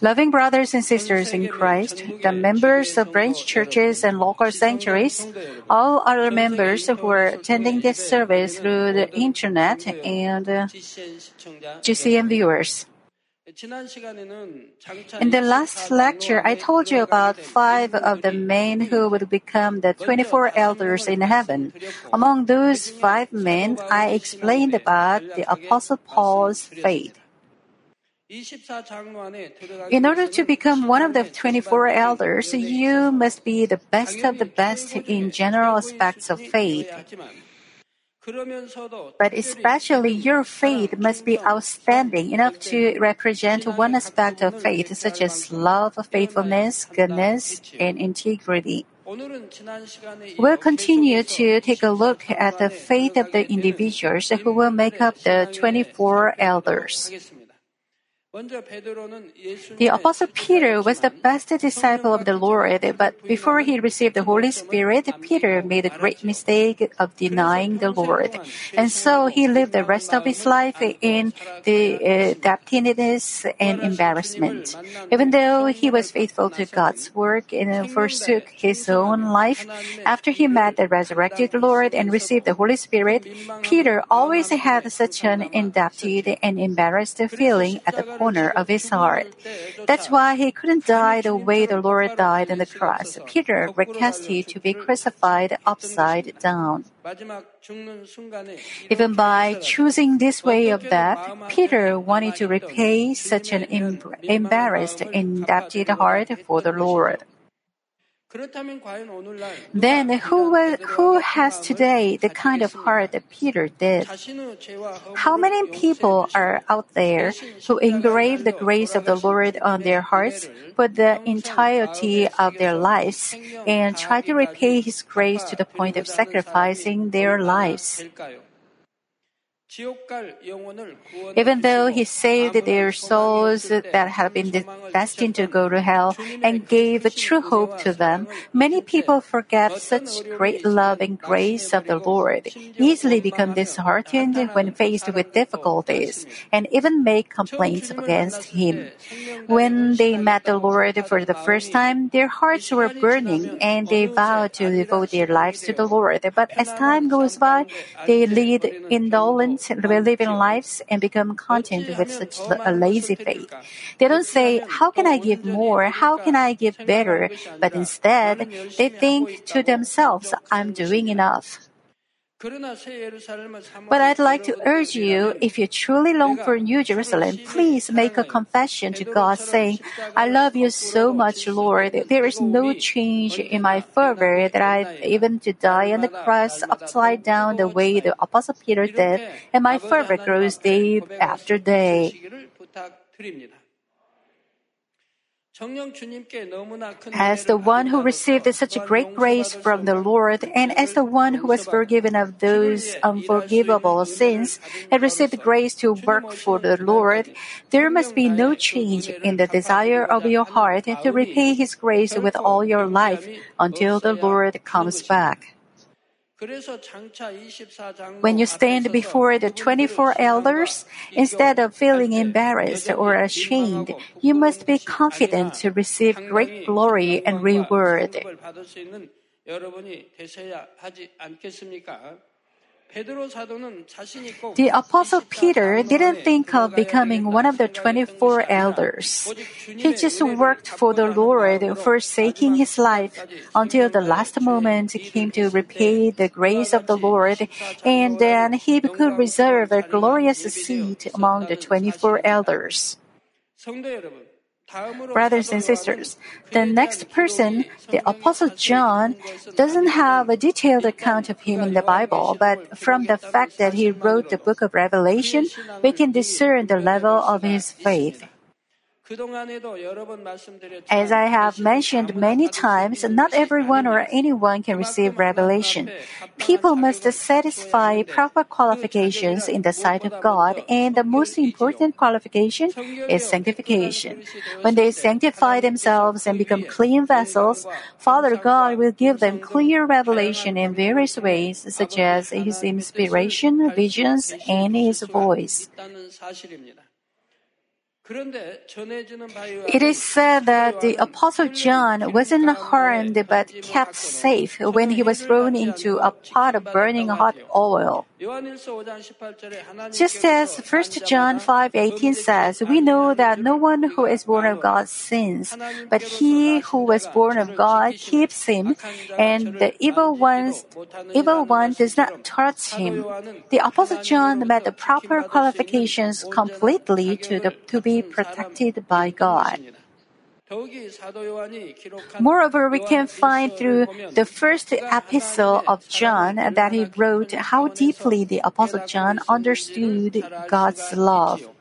Loving brothers and sisters in Christ, the members of branch churches and local sanctuaries, all other members who are attending this service through the internet and GCN viewers. In the last lecture, I told you about five of the men who would become the 24 elders in heaven. Among those five men, I explained about the Apostle Paul's faith. In order to become one of the 24 elders, you must be the best of the best in general aspects of faith. But especially your faith must be outstanding enough to represent one aspect of faith, such as love, faithfulness, goodness, and integrity. We'll continue to take a look at the faith of the individuals who will make up the 24 elders. The Apostle Peter was the best disciple of the Lord, but before he received the Holy Spirit, Peter made a great mistake of denying the Lord. And so he lived the rest of his life in the uh, and embarrassment. Even though he was faithful to God's work and forsook his own life, after he met the resurrected Lord and received the Holy Spirit, Peter always had such an indebted and embarrassed feeling at the corner of his heart. That's why he couldn't die the way the Lord died on the cross. Peter requested to be crucified upside down. Even by choosing this way of death, Peter wanted to repay such an embarrassed, indebted heart for the Lord. Then who, was, who has today the kind of heart that Peter did? How many people are out there who engrave the grace of the Lord on their hearts for the entirety of their lives and try to repay His grace to the point of sacrificing their lives? Even though he saved their souls that had been destined to go to hell and gave true hope to them, many people forget such great love and grace of the Lord, easily become disheartened when faced with difficulties, and even make complaints against him. When they met the Lord for the first time, their hearts were burning and they vowed to devote their lives to the Lord. But as time goes by, they lead indolent living lives and become content with such a lazy faith. They don't say, How can I give more? How can I give better? But instead, they think to themselves, I'm doing enough. But I'd like to urge you, if you truly long for New Jerusalem, please make a confession to God saying, I love you so much, Lord. There is no change in my fervor that I even to die on the cross upside down the way the Apostle Peter did, and my fervor grows day after day. As the one who received such a great grace from the Lord, and as the one who was forgiven of those unforgivable sins and received grace to work for the Lord, there must be no change in the desire of your heart to repay His grace with all your life until the Lord comes back. When you stand before the 24 elders, instead of feeling embarrassed or ashamed, you must be confident to receive great glory and reward. The Apostle Peter didn't think of becoming one of the 24 elders. He just worked for the Lord, forsaking his life until the last moment came to repay the grace of the Lord, and then he could reserve a glorious seat among the 24 elders. Brothers and sisters, the next person, the Apostle John, doesn't have a detailed account of him in the Bible, but from the fact that he wrote the book of Revelation, we can discern the level of his faith. As I have mentioned many times, not everyone or anyone can receive revelation. People must satisfy proper qualifications in the sight of God, and the most important qualification is sanctification. When they sanctify themselves and become clean vessels, Father God will give them clear revelation in various ways, such as His inspiration, visions, and His voice. It is said that the Apostle John wasn't harmed but kept safe when he was thrown into a pot of burning hot oil. Just as 1 John 5:18 says, we know that no one who is born of God sins, but he who was born of God keeps him, and the evil one's evil one does not touch him. The Apostle John met the proper qualifications completely to the, to be protected by God. Moreover, we can find through the first epistle of John that he wrote how deeply the Apostle John understood God's love.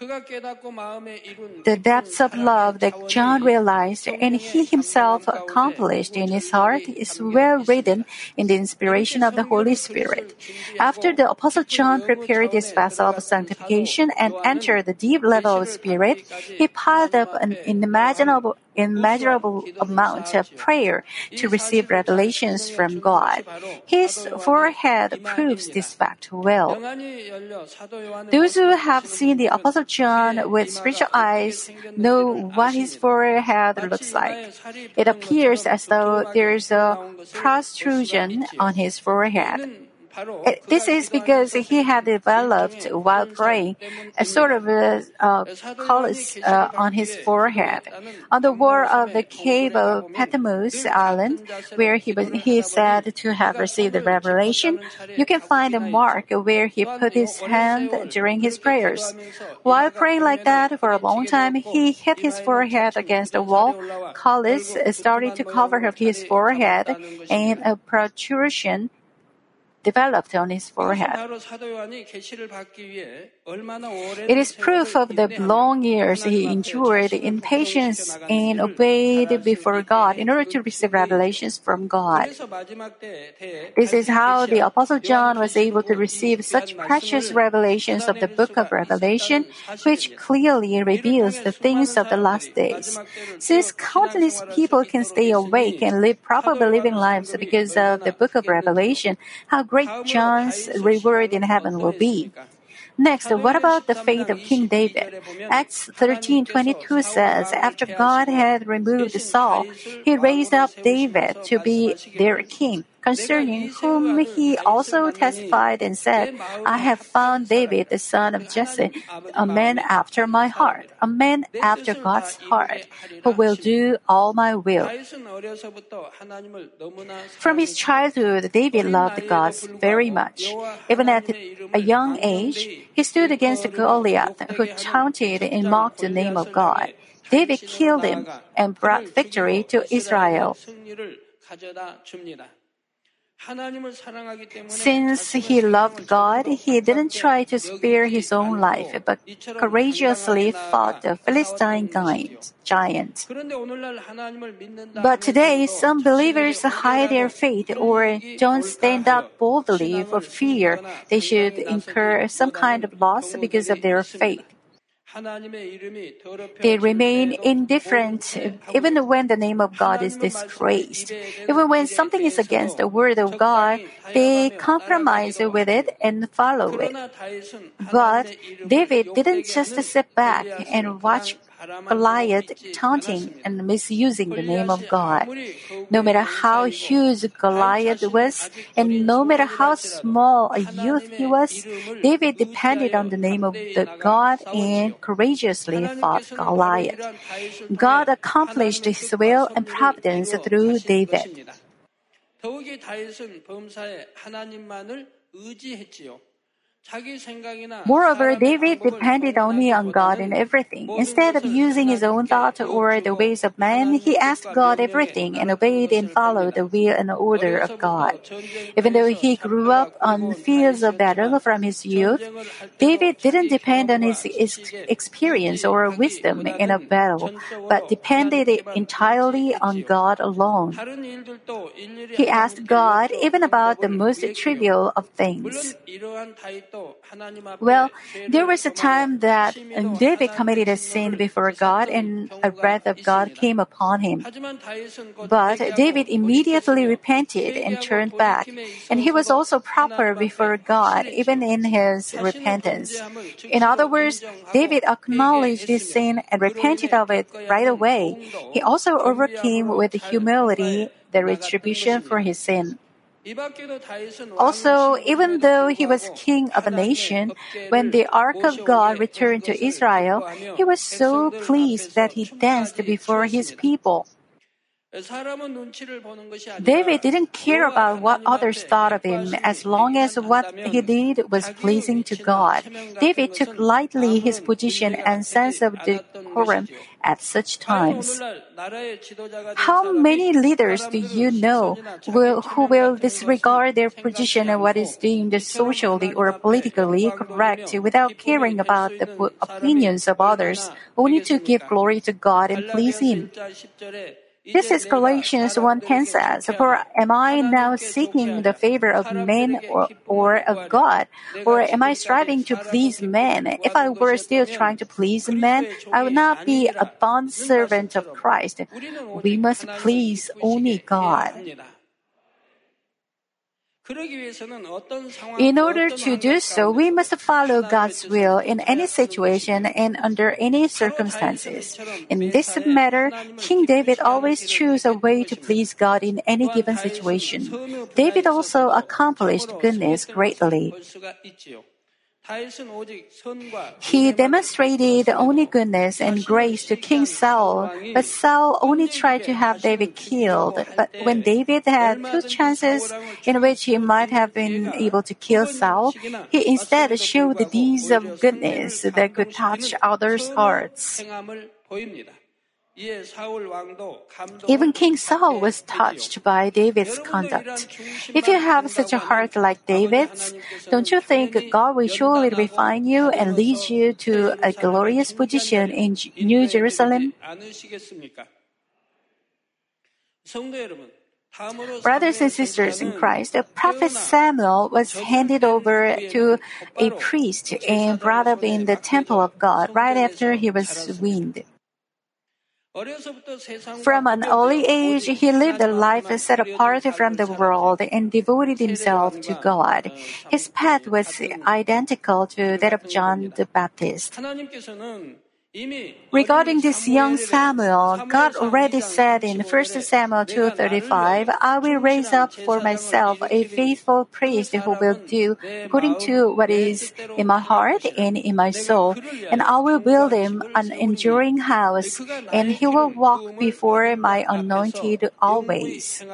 The depths of love that John realized and he himself accomplished in his heart is well written in the inspiration of the Holy Spirit. After the Apostle John prepared his vessel of sanctification and entered the deep level of spirit, he piled up an unimaginable immeasurable amount of prayer to receive revelations from God. His forehead proves this fact well. Those who have seen the Apostle John with spiritual eyes know what his forehead looks like. It appears as though there is a protrusion on his forehead. This is because he had developed while praying a sort of a uh, callus uh, on his forehead. On the wall of the cave of Patmos Island, where he was he is said to have received the revelation, you can find a mark where he put his hand during his prayers. While praying like that for a long time, he hit his forehead against the wall. Callus started to cover up his forehead, and a protrusion developed on his forehead. It is proof of the long years he endured in patience and obeyed before God in order to receive revelations from God. This is how the Apostle John was able to receive such precious revelations of the book of Revelation, which clearly reveals the things of the last days. Since countless people can stay awake and live proper believing lives because of the book of Revelation, how great John's reward in heaven will be. Next, what about the faith of King David? Acts 13:22 says, after God had removed Saul, he raised up David to be their king concerning whom he also testified and said, I have found David, the son of Jesse, a man after my heart, a man after God's heart, who will do all my will. From his childhood, David loved God very much. Even at a young age, he stood against Goliath, who taunted and mocked the name of God. David killed him and brought victory to Israel. Since he loved God, he didn't try to spare his own life, but courageously fought the Philistine giant. But today, some believers hide their faith or don't stand up boldly for fear they should incur some kind of loss because of their faith. They remain indifferent even when the name of God is disgraced. Even when something is against the word of God, they compromise with it and follow it. But David didn't just sit back and watch Goliath taunting and misusing the name of God. No matter how huge Goliath was, and no matter how small a youth he was, David depended on the name of the God and courageously fought Goliath. God accomplished his will and providence through David. Moreover, David depended only on God in everything. Instead of using his own thought or the ways of man, he asked God everything and obeyed and followed the will and order of God. Even though he grew up on fields of battle from his youth, David didn't depend on his experience or wisdom in a battle, but depended entirely on God alone. He asked God even about the most trivial of things. Well, there was a time that David committed a sin before God and a wrath of God came upon him. But David immediately repented and turned back, and he was also proper before God even in his repentance. In other words, David acknowledged his sin and repented of it right away. He also overcame with humility the retribution for his sin. Also, even though he was king of a nation, when the ark of God returned to Israel, he was so pleased that he danced before his people. David didn't care about what others thought of him as long as what he did was pleasing to God. David took lightly his position and sense of decorum at such times. How many leaders do you know will, who will disregard their position and what is deemed socially or politically correct without caring about the opinions of others, only to give glory to God and please Him? This is Galatians 1.10 says, For am I now seeking the favor of men or, or of God? Or am I striving to please men? If I were still trying to please men, I would not be a bond servant of Christ. We must please only God. In order to do so, we must follow God's will in any situation and under any circumstances. In this matter, King David always chose a way to please God in any given situation. David also accomplished goodness greatly. He demonstrated only goodness and grace to King Saul, but Saul only tried to have David killed. But when David had two chances in which he might have been able to kill Saul, he instead showed deeds of goodness that could touch others' hearts. Even King Saul was touched by David's conduct. If you have such a heart like David's, don't you think God will surely refine you and lead you to a glorious position in New Jerusalem? Brothers and sisters in Christ, the prophet Samuel was handed over to a priest and brought up in the temple of God right after he was weaned. From an early age, he lived a life set apart from the world and devoted himself to God. His path was identical to that of John the Baptist. Regarding this young Samuel, God already said in 1 Samuel 2:35, "I will raise up for myself a faithful priest who will do according to what is in my heart and in my soul, and I will build him an enduring house, and he will walk before my anointed always."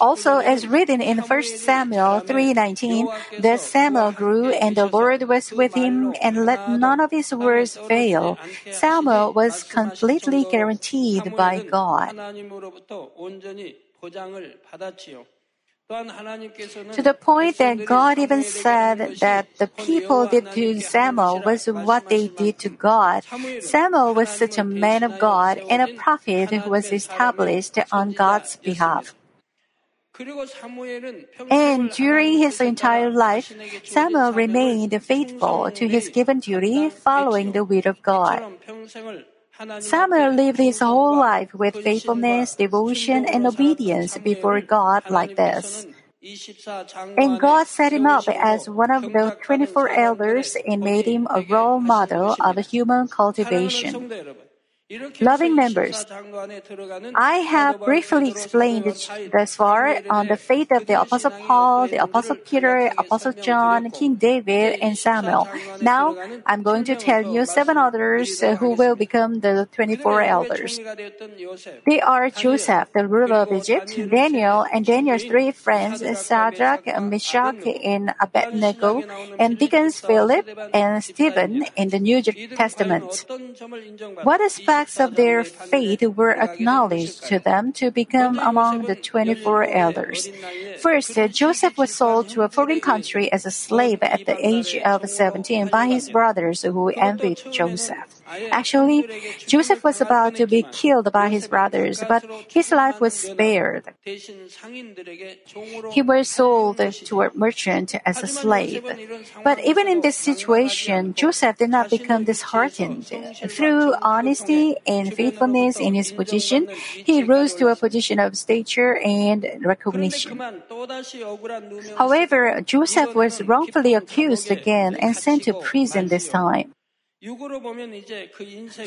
Also, as written in 1 Samuel 3:19, that Samuel grew and the Lord was with him and let none of his words fail. Samuel was completely guaranteed by God. To the point that God even said that the people did to Samuel was what they did to God. Samuel was such a man of God and a prophet who was established on God's behalf. And during his entire life, Samuel remained faithful to his given duty, following the will of God. Samuel lived his whole life with faithfulness, devotion, and obedience before God like this. And God set him up as one of the 24 elders and made him a role model of human cultivation. Loving members, I have briefly explained thus far on the faith of the Apostle Paul, the Apostle Peter, Apostle John, King David, and Samuel. Now, I'm going to tell you seven others who will become the 24 elders. They are Joseph, the ruler of Egypt, Daniel, and Daniel's three friends, Shadrach, Meshach, and Abednego, and deacons Philip and Stephen in the New Testament. What aspect acts of their faith were acknowledged to them to become among the 24 elders. First, Joseph was sold to a foreign country as a slave at the age of 17 by his brothers who envied Joseph. Actually, Joseph was about to be killed by his brothers, but his life was spared. He was sold to a merchant as a slave. But even in this situation, Joseph did not become disheartened. Through honesty and faithfulness in his position, he rose to a position of stature and recognition. However, Joseph was wrongfully accused again and sent to prison this time.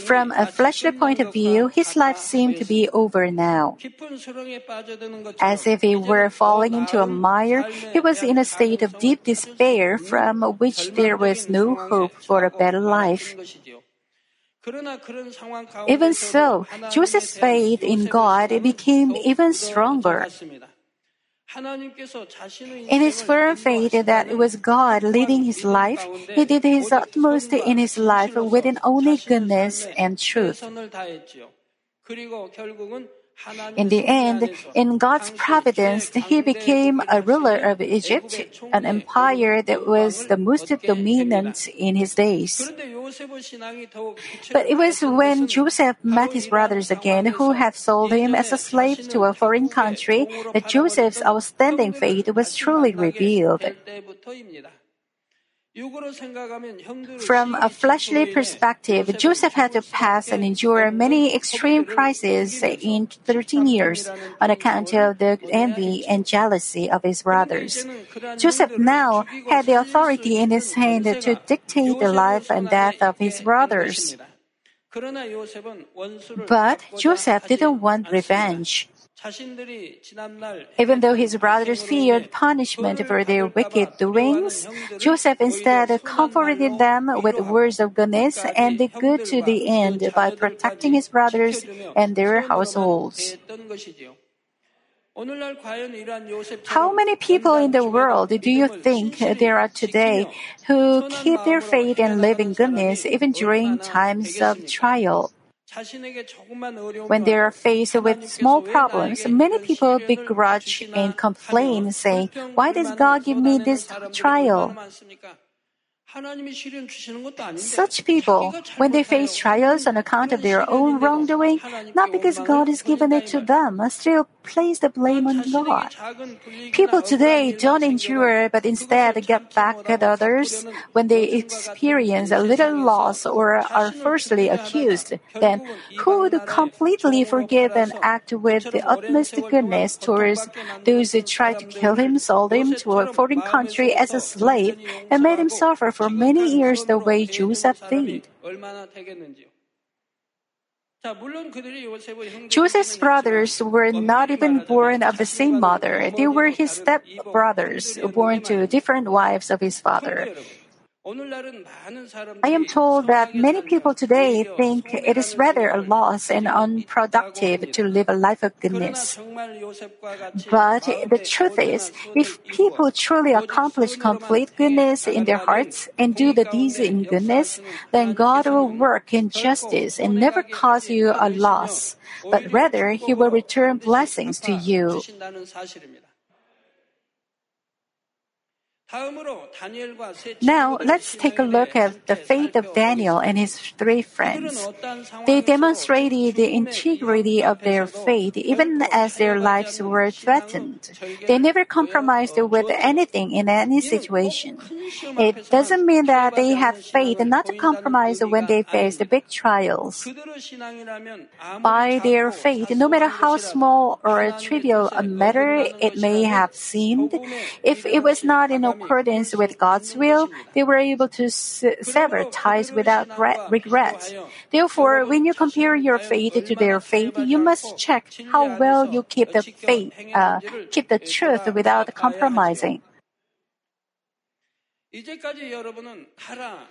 From a fleshly point of view, his life seemed to be over now. As if he were falling into a mire, he was in a state of deep despair from which there was no hope for a better life. Even so, Joseph's faith in God became even stronger. In his firm faith that it was God leading his life, he did his utmost in his life within only goodness and truth. In the end, in God's providence, he became a ruler of Egypt, an empire that was the most dominant in his days. But it was when Joseph met his brothers again, who had sold him as a slave to a foreign country, that Joseph's outstanding faith was truly revealed. From a fleshly perspective, Joseph had to pass and endure many extreme crises in 13 years on account of the envy and jealousy of his brothers. Joseph now had the authority in his hand to dictate the life and death of his brothers. But Joseph didn't want revenge. Even though his brothers feared punishment for their wicked doings, Joseph instead comforted them with words of goodness and did good to the end by protecting his brothers and their households. How many people in the world do you think there are today who keep their faith and live in goodness even during times of trial? When they are faced with small problems, many people begrudge and complain, saying, Why does God give me this trial? Such people, when they face trials on account of their own wrongdoing, not because God has given it to them, still place the blame on God. People today don't endure, but instead get back at others when they experience a little loss or are falsely accused. Then, who would completely forgive and act with the utmost goodness towards those who tried to kill him, sold him to a foreign country as a slave, and made him suffer for many years the way Joseph did? Joseph's brothers were not even born of the same mother. They were his stepbrothers, born to different wives of his father. I am told that many people today think it is rather a loss and unproductive to live a life of goodness. But the truth is, if people truly accomplish complete goodness in their hearts and do the deeds in goodness, then God will work in justice and never cause you a loss, but rather He will return blessings to you. Now, let's take a look at the faith of Daniel and his three friends. They demonstrated the integrity of their faith even as their lives were threatened. They never compromised with anything in any situation. It doesn't mean that they had faith not to compromise when they faced big trials. By their faith, no matter how small or trivial a matter it may have seemed, if it was not in accordance with God's will, they were able to sever ties without regret. Therefore, when you compare your faith to their faith, you must check how well you keep the faith, uh, keep the truth without compromising.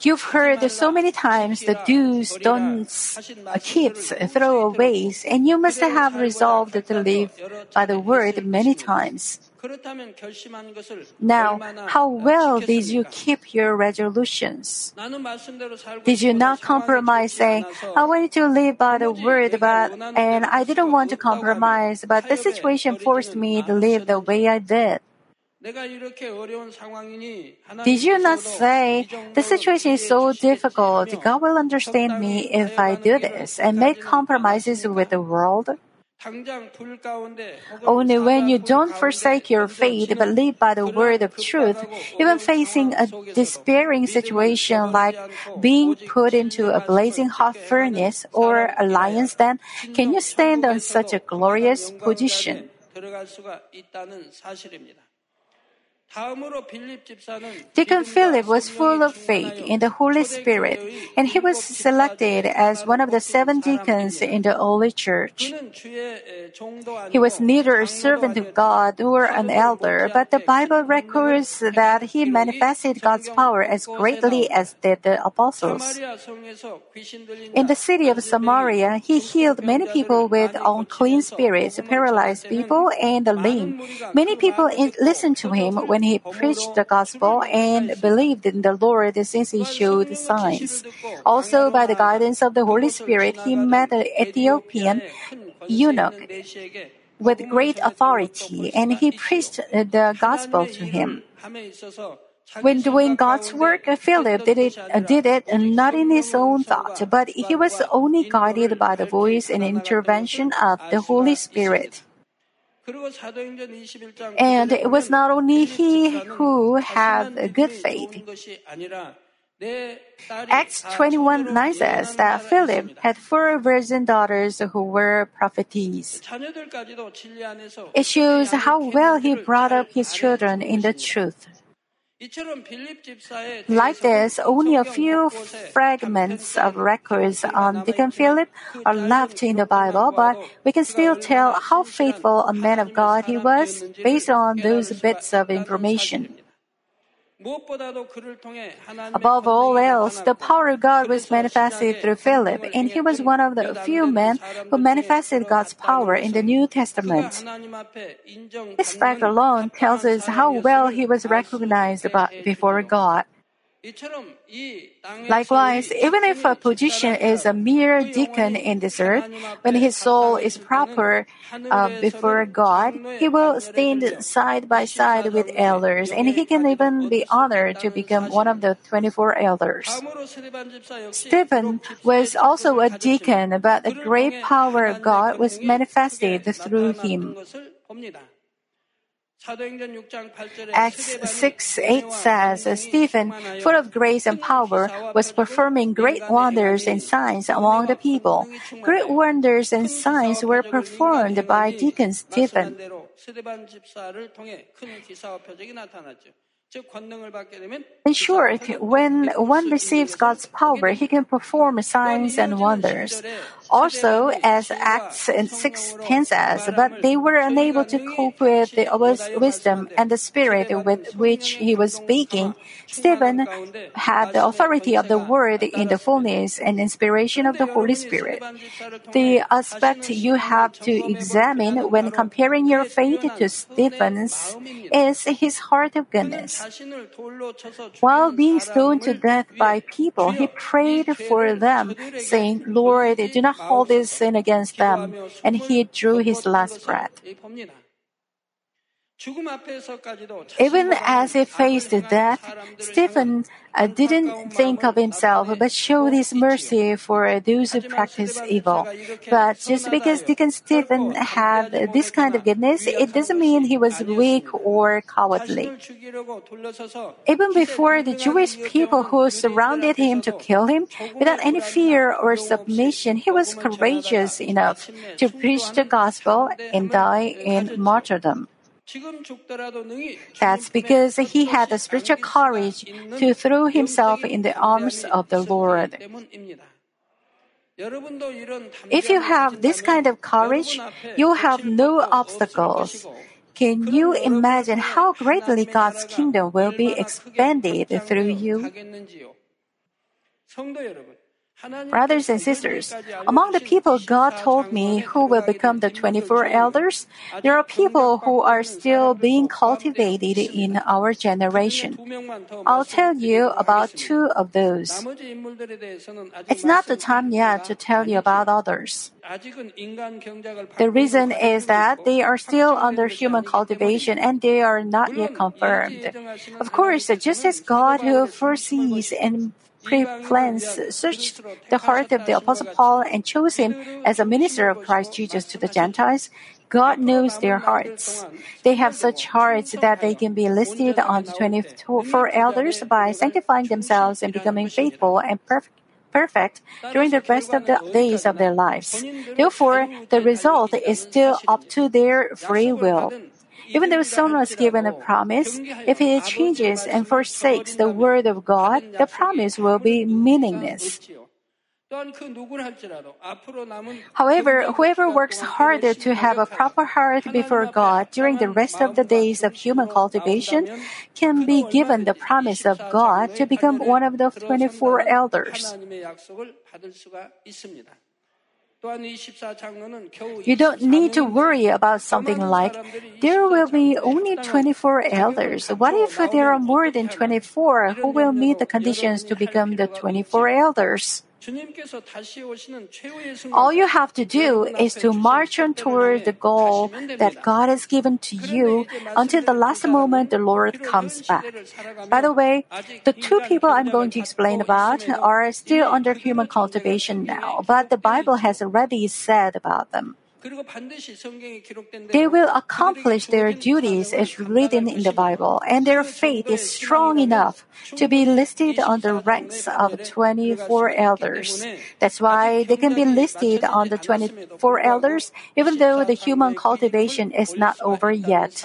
You've heard so many times the do's, don'ts, keeps, throwaways, and you must have resolved to live by the word many times. Now, how well did you keep your resolutions? Did you not compromise saying, I wanted to live by the word, but, and I didn't want to compromise, but the situation forced me to live the way I did? Did you not say, the situation is so difficult, God will understand me if I do this and make compromises with the world? Only when you don't forsake your faith but live by the word of truth, even facing a despairing situation like being put into a blazing hot furnace or a lion's den, can you stand on such a glorious position? Deacon Philip was full of faith in the Holy Spirit, and he was selected as one of the seven deacons in the early church. He was neither a servant of God nor an elder, but the Bible records that he manifested God's power as greatly as did the apostles. In the city of Samaria, he healed many people with unclean spirits, paralyzed people, and the lame. Many people listened to him when he preached the gospel and believed in the Lord since he showed signs. Also, by the guidance of the Holy Spirit, he met an Ethiopian eunuch with great authority and he preached the gospel to him. When doing God's work, Philip did it, did it not in his own thought, but he was only guided by the voice and intervention of the Holy Spirit. And it was not only he who had a good faith. Acts 21 9 says that Philip had four virgin daughters who were prophetesses. It shows how well he brought up his children in the truth. Like this, only a few fragments of records on Deacon Philip are left in the Bible, but we can still tell how faithful a man of God he was based on those bits of information. Above all else, the power of God was manifested through Philip, and he was one of the few men who manifested God's power in the New Testament. This fact alone tells us how well he was recognized before God. Likewise, even if a position is a mere deacon in this earth, when his soul is proper uh, before God, he will stand side by side with elders, and he can even be honored to become one of the 24 elders. Stephen was also a deacon, but the great power of God was manifested through him. Acts 6 8 says, Stephen, full of grace and power, was performing great wonders and signs among the people. Great wonders and signs were performed by Deacon Stephen. In short, when one receives God's power, he can perform signs and wonders. Also, as Acts 6:10 says, but they were unable to cope with the wisdom and the spirit with which he was speaking. Stephen had the authority of the word in the fullness and inspiration of the Holy Spirit. The aspect you have to examine when comparing your faith to Stephen's is his heart of goodness. While being stoned to death by people, he prayed for them, saying, Lord, do not hold this sin against them. And he drew his last breath. Even as he faced death, Stephen uh, didn't think of himself but showed his mercy for those who practice evil. But just because Deacon Stephen had this kind of goodness, it doesn't mean he was weak or cowardly. Even before the Jewish people who surrounded him to kill him, without any fear or submission, he was courageous enough to preach the gospel and die in martyrdom. That's because he had the spiritual courage to throw himself in the arms of the Lord. If you have this kind of courage, you have no obstacles. Can you imagine how greatly God's kingdom will be expanded through you? Brothers and sisters, among the people God told me who will become the 24 elders, there are people who are still being cultivated in our generation. I'll tell you about two of those. It's not the time yet to tell you about others. The reason is that they are still under human cultivation and they are not yet confirmed. Of course, just as God who foresees and pre-plans searched the heart of the Apostle Paul and chose him as a minister of Christ Jesus to the Gentiles, God knows their hearts. They have such hearts that they can be listed on the 24 elders by sanctifying themselves and becoming faithful and perfect perfect during the rest of the days of their lives. Therefore, the result is still up to their free will. Even though someone was given a promise, if he changes and forsakes the word of God, the promise will be meaningless. However, whoever works harder to have a proper heart before God during the rest of the days of human cultivation can be given the promise of God to become one of the 24 elders. You don't need to worry about something like, there will be only 24 elders. What if there are more than 24 who will meet the conditions to become the 24 elders? All you have to do is to march on toward the goal that God has given to you until the last moment the Lord comes back. By the way, the two people I'm going to explain about are still under human cultivation now, but the Bible has already said about them. They will accomplish their duties as written in the Bible, and their faith is strong enough to be listed on the ranks of 24 elders. That's why they can be listed on the 24 elders, even though the human cultivation is not over yet.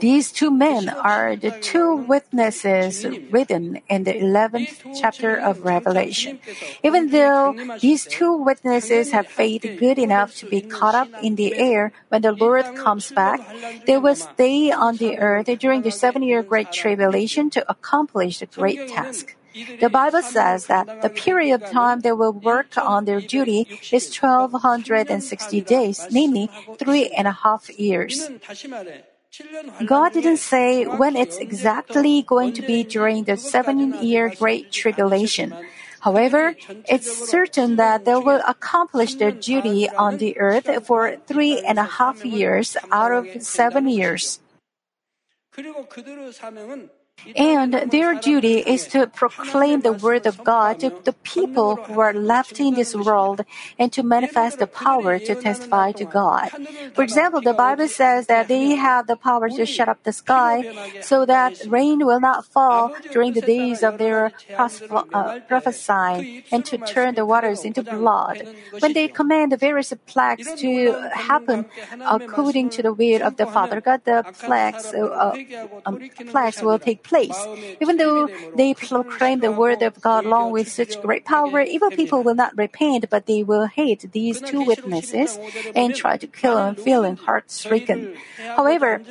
These two men are the two witnesses written in the 11th chapter of Revelation. Even though these two witnesses have faith good enough to be caught up in the air when the Lord comes back, they will stay on the earth during the seven year Great Tribulation to accomplish the great task. The Bible says that the period of time they will work on their duty is 1260 days, namely three and a half years. God didn't say when it's exactly going to be during the seven year Great Tribulation. However, it's certain that they will accomplish their duty on the earth for three and a half years out of seven years. And their duty is to proclaim the word of God to the people who are left in this world and to manifest the power to testify to God. For example, the Bible says that they have the power to shut up the sky so that rain will not fall during the days of their uh, prophesying and to turn the waters into blood. When they command the various plagues to happen according to the will of the Father God, the plagues, uh, um, plagues will take place. Even though they proclaim the word of God along with such great power, evil people will not repent, but they will hate these two witnesses and try to kill them, feeling heart stricken. However,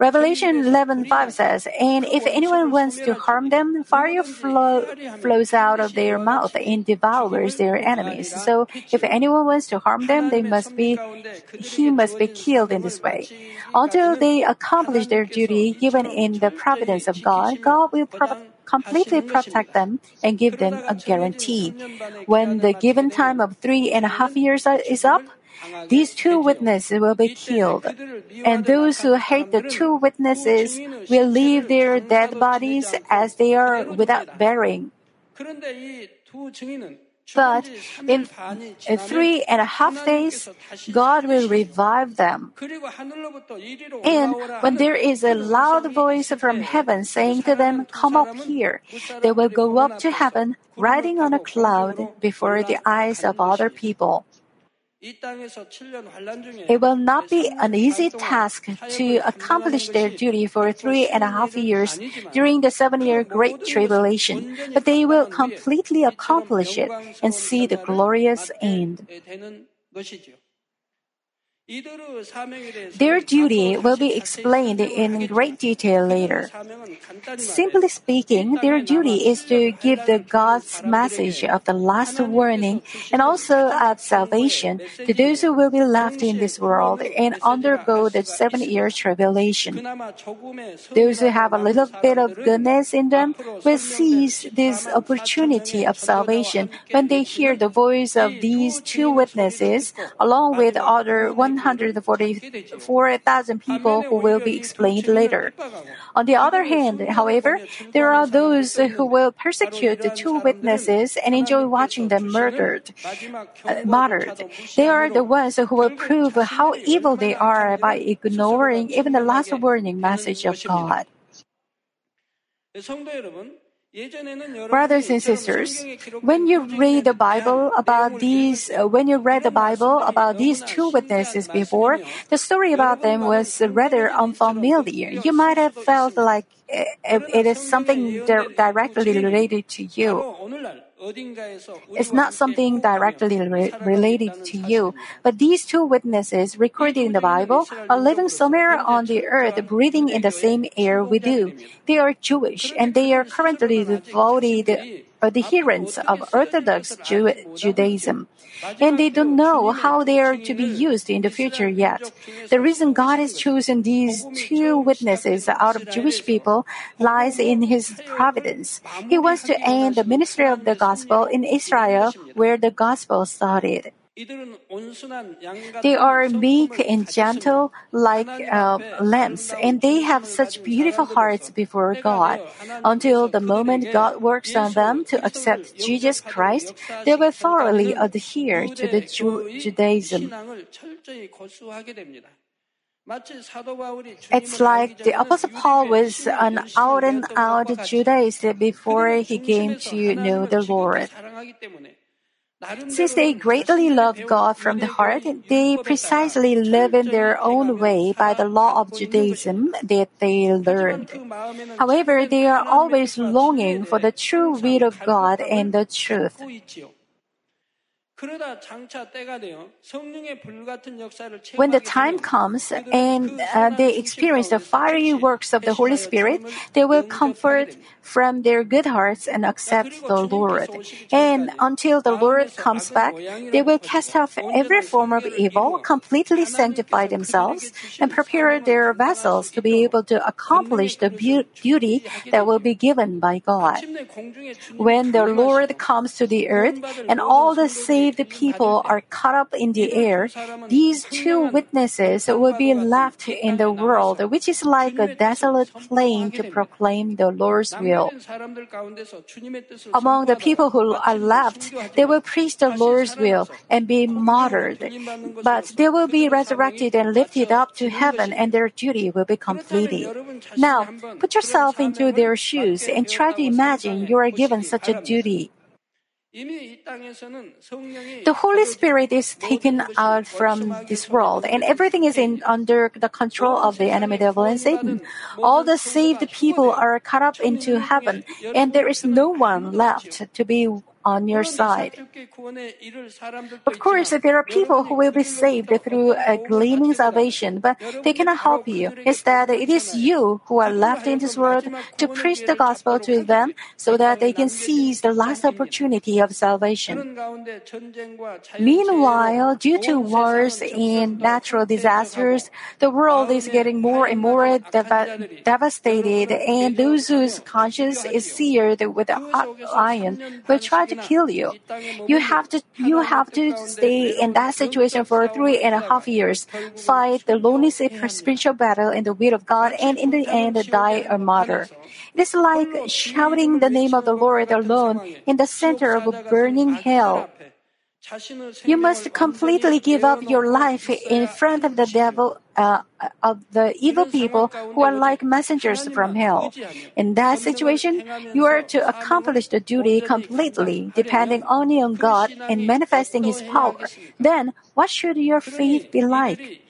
Revelation 11:5 says, "And if anyone wants to harm them, fire flow, flows out of their mouth and devours their enemies. So if anyone wants to harm them, they must be he must be killed in this way. Until they accomplish their duty given in the providence of God, God will pro- completely protect them and give them a guarantee. When the given time of three and a half years is up, these two witnesses will be killed, and those who hate the two witnesses will leave their dead bodies as they are without burying. But in, in three and a half days, God will revive them. And when there is a loud voice from heaven saying to them, Come up here, they will go up to heaven, riding on a cloud before the eyes of other people. It will not be an easy task to accomplish their duty for three and a half years during the seven year Great Tribulation, but they will completely accomplish it and see the glorious end. Their duty will be explained in great detail later. Simply speaking, their duty is to give the God's message of the last warning and also of salvation to those who will be left in this world and undergo the seven year tribulation. Those who have a little bit of goodness in them will seize this opportunity of salvation when they hear the voice of these two witnesses along with other 144,000 people who will be explained later. On the other hand, however, there are those who will persecute the two witnesses and enjoy watching them murdered. Uh, martyred. They are the ones who will prove how evil they are by ignoring even the last warning message of God. Brothers and sisters, when you read the Bible about these, uh, when you read the Bible about these two witnesses before, the story about them was rather unfamiliar. You might have felt like uh, it is something directly related to you. It's not something directly re- related to you, but these two witnesses recorded in the Bible are living somewhere on the earth, breathing in the same air we do. They are Jewish and they are currently devoted adherents of Orthodox Jew- Judaism. And they don't know how they are to be used in the future yet. The reason God has chosen these two witnesses out of Jewish people lies in His providence. He wants to end the ministry of the gospel in Israel where the gospel started. They are meek and gentle like uh, lambs, and they have such beautiful hearts before God. Until the moment God works on them to accept Jesus Christ, they will thoroughly adhere to the Ju- Judaism. It's like the Apostle Paul was an out and out Judaist before he came to know the Lord. Since they greatly love God from the heart, they precisely live in their own way by the law of Judaism that they learned. However, they are always longing for the true will of God and the truth. When the time comes and uh, they experience the fiery works of the Holy Spirit, they will comfort from their good hearts and accept the Lord. And until the Lord comes back, they will cast off every form of evil, completely sanctify themselves, and prepare their vessels to be able to accomplish the beauty that will be given by God. When the Lord comes to the earth and all the saved the people are caught up in the air, these two witnesses will be left in the world, which is like a desolate plain to proclaim the Lord's will. Among the people who are left, they will preach the Lord's will and be martyred. But they will be resurrected and lifted up to heaven, and their duty will be completed. Now, put yourself into their shoes and try to imagine you are given such a duty. The Holy Spirit is taken out from this world, and everything is in, under the control of the enemy devil and Satan. All the saved people are caught up into heaven, and there is no one left to be on your side. Of course, there are people who will be saved through a gleaning salvation, but they cannot help you. Instead, it is you who are left in this world to preach the gospel to them so that they can seize the last opportunity of salvation. Meanwhile, due to wars and natural disasters, the world is getting more and more dev- devastated, and those whose conscience is seared with a hot iron will try to kill you. You have to you have to stay in that situation for three and a half years, fight the lonely spiritual battle in the will of God, and in the end die a martyr. It is like shouting the name of the Lord alone in the center of a burning hell. You must completely give up your life in front of the devil uh, of the evil people who are like messengers from hell. In that situation, you are to accomplish the duty completely, depending only on God and manifesting His power. Then, what should your faith be like?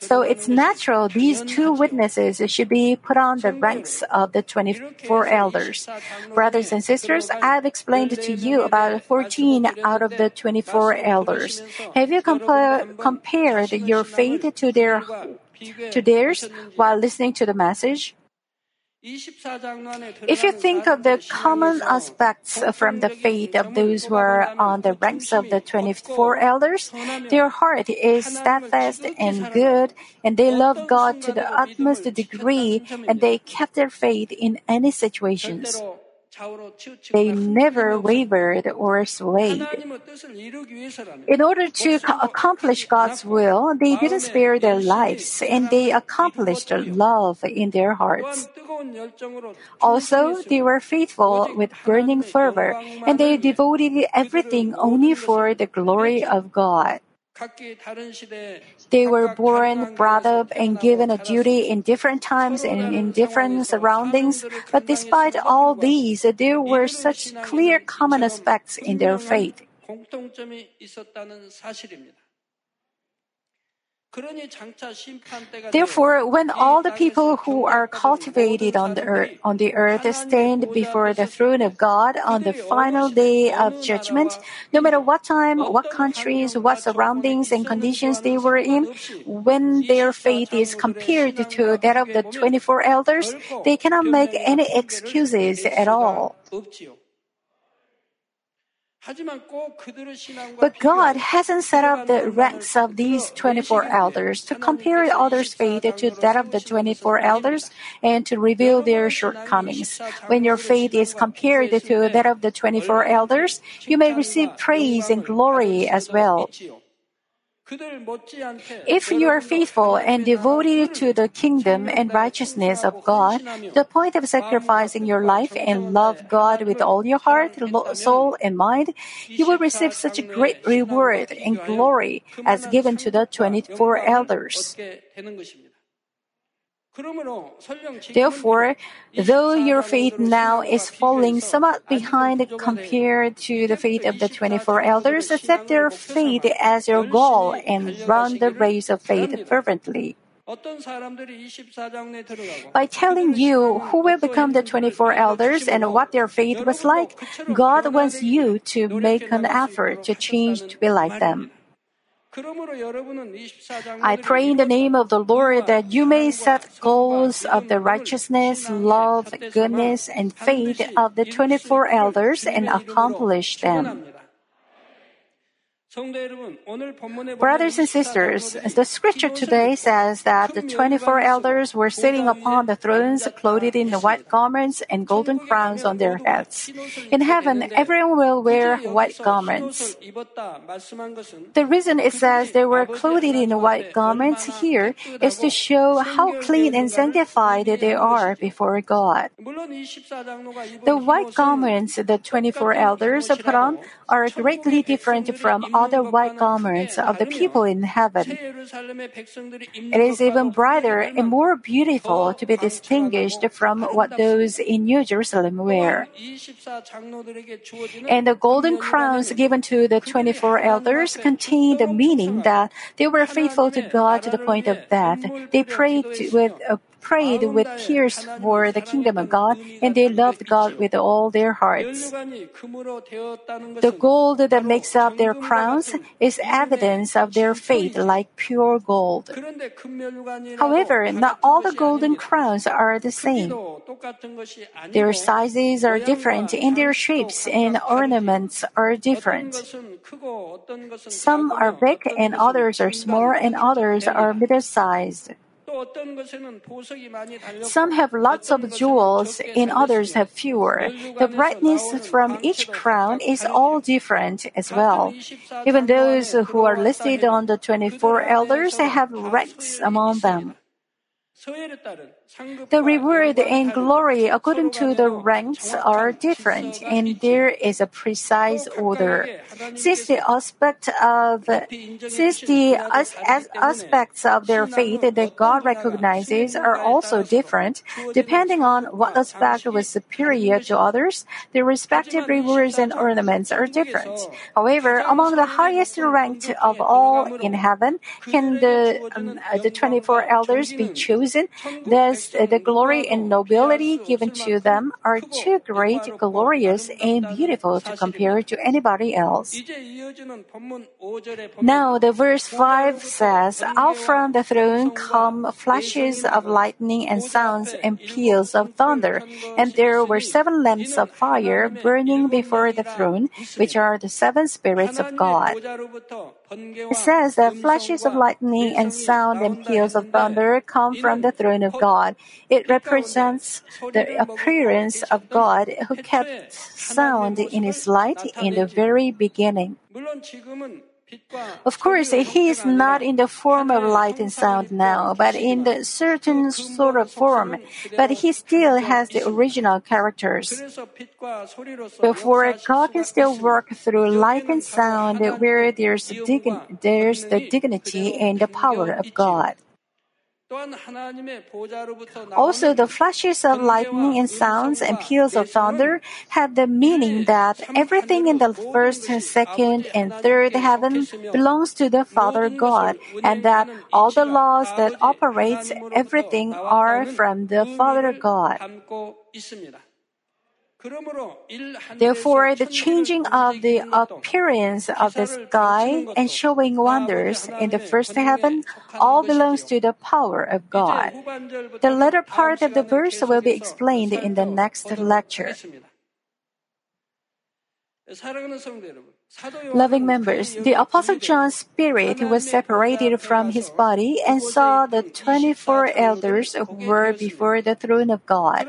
So it's natural these two witnesses should be put on the ranks of the 24 elders. Brothers and sisters, I have explained to you about 14 out of the 24 elders. Have you compa- compared your faith to their to theirs while listening to the message? If you think of the common aspects from the faith of those who are on the ranks of the 24 elders, their heart is steadfast and good, and they love God to the utmost degree, and they kept their faith in any situations. They never wavered or swayed. In order to accomplish God's will, they didn't spare their lives and they accomplished love in their hearts. Also, they were faithful with burning fervor and they devoted everything only for the glory of God. They were born, brought up, and given a duty in different times and in different surroundings, but despite all these, there were such clear common aspects in their faith. Therefore, when all the people who are cultivated on the earth, on the earth stand before the throne of God on the final day of judgment, no matter what time, what countries, what surroundings and conditions they were in, when their faith is compared to that of the 24 elders, they cannot make any excuses at all. But God hasn't set up the ranks of these 24 elders to compare others' faith to that of the 24 elders and to reveal their shortcomings. When your faith is compared to that of the 24 elders, you may receive praise and glory as well. If you are faithful and devoted to the kingdom and righteousness of God, the point of sacrificing your life and love God with all your heart, soul, and mind, you will receive such a great reward and glory as given to the 24 elders. Therefore, though your faith now is falling somewhat behind compared to the faith of the 24 elders, accept their faith as your goal and run the race of faith fervently. By telling you who will become the 24 elders and what their faith was like, God wants you to make an effort to change to be like them. I pray in the name of the Lord that you may set goals of the righteousness, love, goodness, and faith of the 24 elders and accomplish them. Brothers and sisters, the scripture today says that the 24 elders were sitting upon the thrones clothed in white garments and golden crowns on their heads. In heaven, everyone will wear white garments. The reason it says they were clothed in white garments here is to show how clean and sanctified they are before God. The white garments the 24 elders put on are greatly different from other white garments of the people in heaven. It is even brighter and more beautiful to be distinguished from what those in New Jerusalem wear. And the golden crowns given to the 24 elders contain the meaning that they were faithful to God to the point of death. They prayed with a prayed with tears for the kingdom of God, and they loved God with all their hearts. The gold that makes up their crowns is evidence of their faith like pure gold. However, not all the golden crowns are the same. Their sizes are different and their shapes and ornaments are different. Some are big and others are small and others are middle-sized. Some have lots of jewels and others have fewer. The brightness from each crown is all different as well. Even those who are listed on the 24 elders have ranks among them. The reward and glory according to the ranks are different, and there is a precise order. Since the aspect of since the as, as aspects of their faith that God recognizes are also different, depending on what aspect was superior to others, the respective rewards and ornaments are different. However, among the highest ranked of all in heaven, can the um, the 24 elders be chosen? Thus, the glory and nobility given to them are too great, glorious, and beautiful to compare to anybody else. Now, the verse 5 says, Out from the throne come flashes of lightning and sounds and peals of thunder. And there were seven lamps of fire burning before the throne, which are the seven spirits of God. It says that flashes of lightning and sound and peals of thunder come from the throne of God. It represents the appearance of God who kept sound in his light in the very beginning. Of course, he is not in the form of light and sound now, but in the certain sort of form. But he still has the original characters. Therefore, God can still work through light and sound where there's, dign- there's the dignity and the power of God. Also, the flashes of lightning and sounds and peals of thunder have the meaning that everything in the first, second, and third heaven belongs to the Father God, and that all the laws that operates everything are from the Father God. Therefore, the changing of the appearance of the sky and showing wonders in the first heaven all belongs to the power of God. The latter part of the verse will be explained in the next lecture. Loving members, the Apostle John's spirit was separated from his body and saw the 24 elders who were before the throne of God.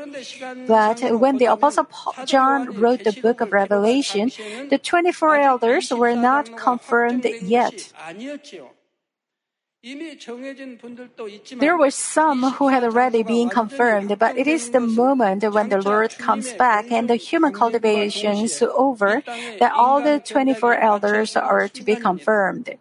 But when the Apostle John wrote the book of Revelation, the 24 elders were not confirmed yet. There were some who had already been confirmed, but it is the moment when the Lord comes back and the human cultivation is over that all the 24 elders are to be confirmed.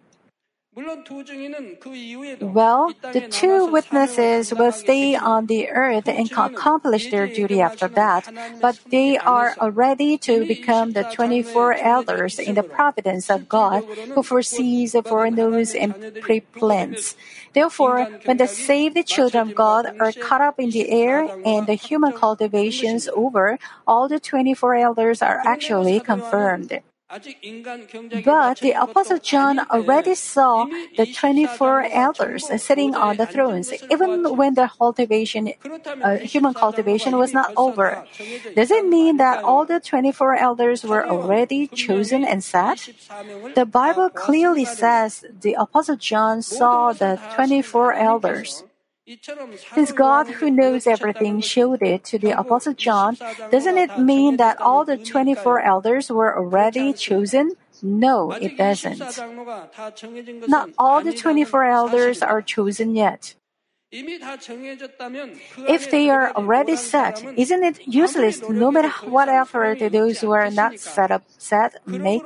Well, the two witnesses will stay on the earth and accomplish their duty after that, but they are already to become the 24 elders in the providence of God who foresees, the foreknows, and pre-plans. Therefore, when the saved children of God are caught up in the air and the human cultivations over, all the 24 elders are actually confirmed. But the Apostle John already saw the 24 elders sitting on the thrones, even when the cultivation, uh, human cultivation was not over. Does it mean that all the 24 elders were already chosen and set? The Bible clearly says the Apostle John saw the 24 elders. Since God, who knows everything, showed it to the Apostle John, doesn't it mean that all the 24 elders were already chosen? No, it doesn't. Not all the 24 elders are chosen yet. If they are already set, isn't it useless no matter what effort those who are not set up set make?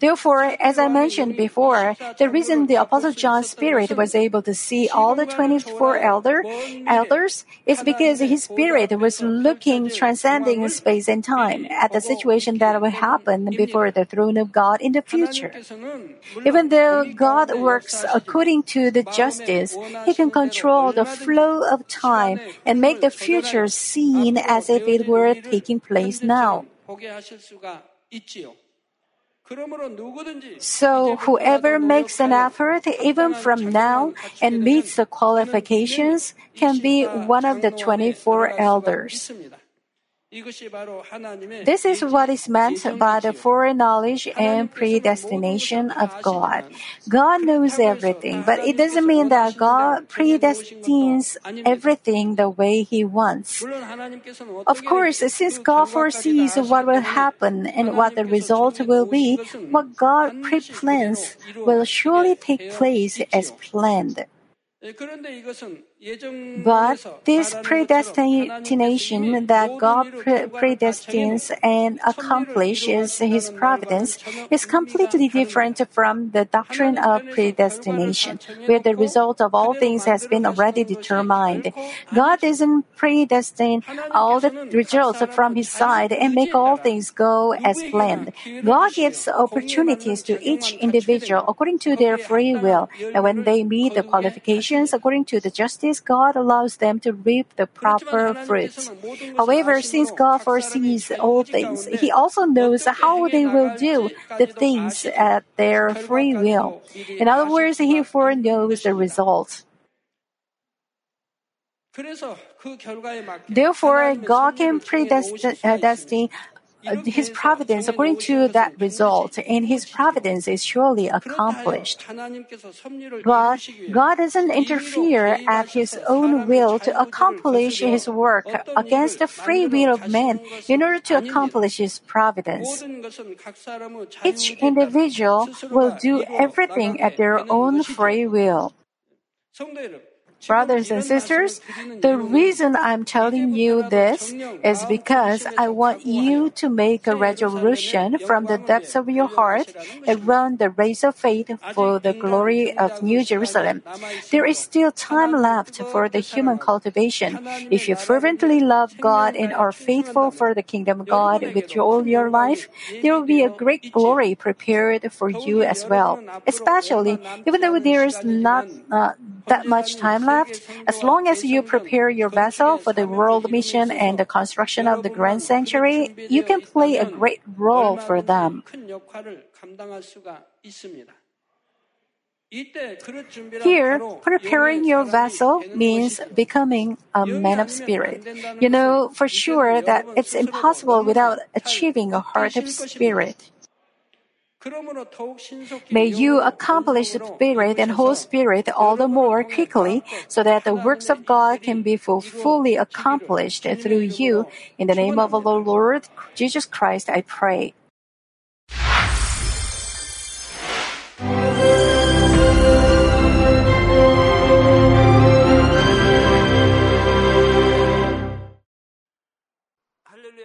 Therefore, as I mentioned before, the reason the Apostle John's spirit was able to see all the 24 elder, elders is because his spirit was looking transcending space and time at the situation that will happen before the throne of God in the future. Even though God works according to the justice, he can control the flow of time and make the future seen as if it were taking place now. So, whoever makes an effort, even from now, and meets the qualifications, can be one of the 24 elders. This is what is meant by the foreknowledge and predestination of God. God knows everything, but it doesn't mean that God predestines everything the way He wants. Of course, since God foresees what will happen and what the result will be, what God pre-plans will surely take place as planned. But this predestination that God pre- predestines and accomplishes His providence is completely different from the doctrine of predestination, where the result of all things has been already determined. God doesn't predestine all the results from His side and make all things go as planned. God gives opportunities to each individual according to their free will, and when they meet the qualifications according to the justice, God allows them to reap the proper fruits. However, since God foresees all things, He also knows how they will do the things at their free will. In other words, He foreknows the results. Therefore, God can predestine uh, Uh, his providence according to that result, and his providence is surely accomplished. But God doesn't interfere at his own will to accomplish his work against the free will of man in order to accomplish his providence. Each individual will do everything at their own free will. Brothers and sisters, the reason I'm telling you this is because I want you to make a resolution from the depths of your heart and run the race of faith for the glory of New Jerusalem. There is still time left for the human cultivation. If you fervently love God and are faithful for the kingdom of God with all your life, there will be a great glory prepared for you as well. Especially, even though there is not uh, that much time left, as long as you prepare your vessel for the world mission and the construction of the grand sanctuary, you can play a great role for them. Here, preparing your vessel means becoming a man of spirit. You know for sure that it's impossible without achieving a heart of spirit. May you accomplish the Spirit and Whole Spirit all the more quickly so that the works of God can be fully accomplished through you. In the name of our Lord Jesus Christ, I pray.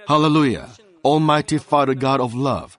Hallelujah. Almighty Father God of love.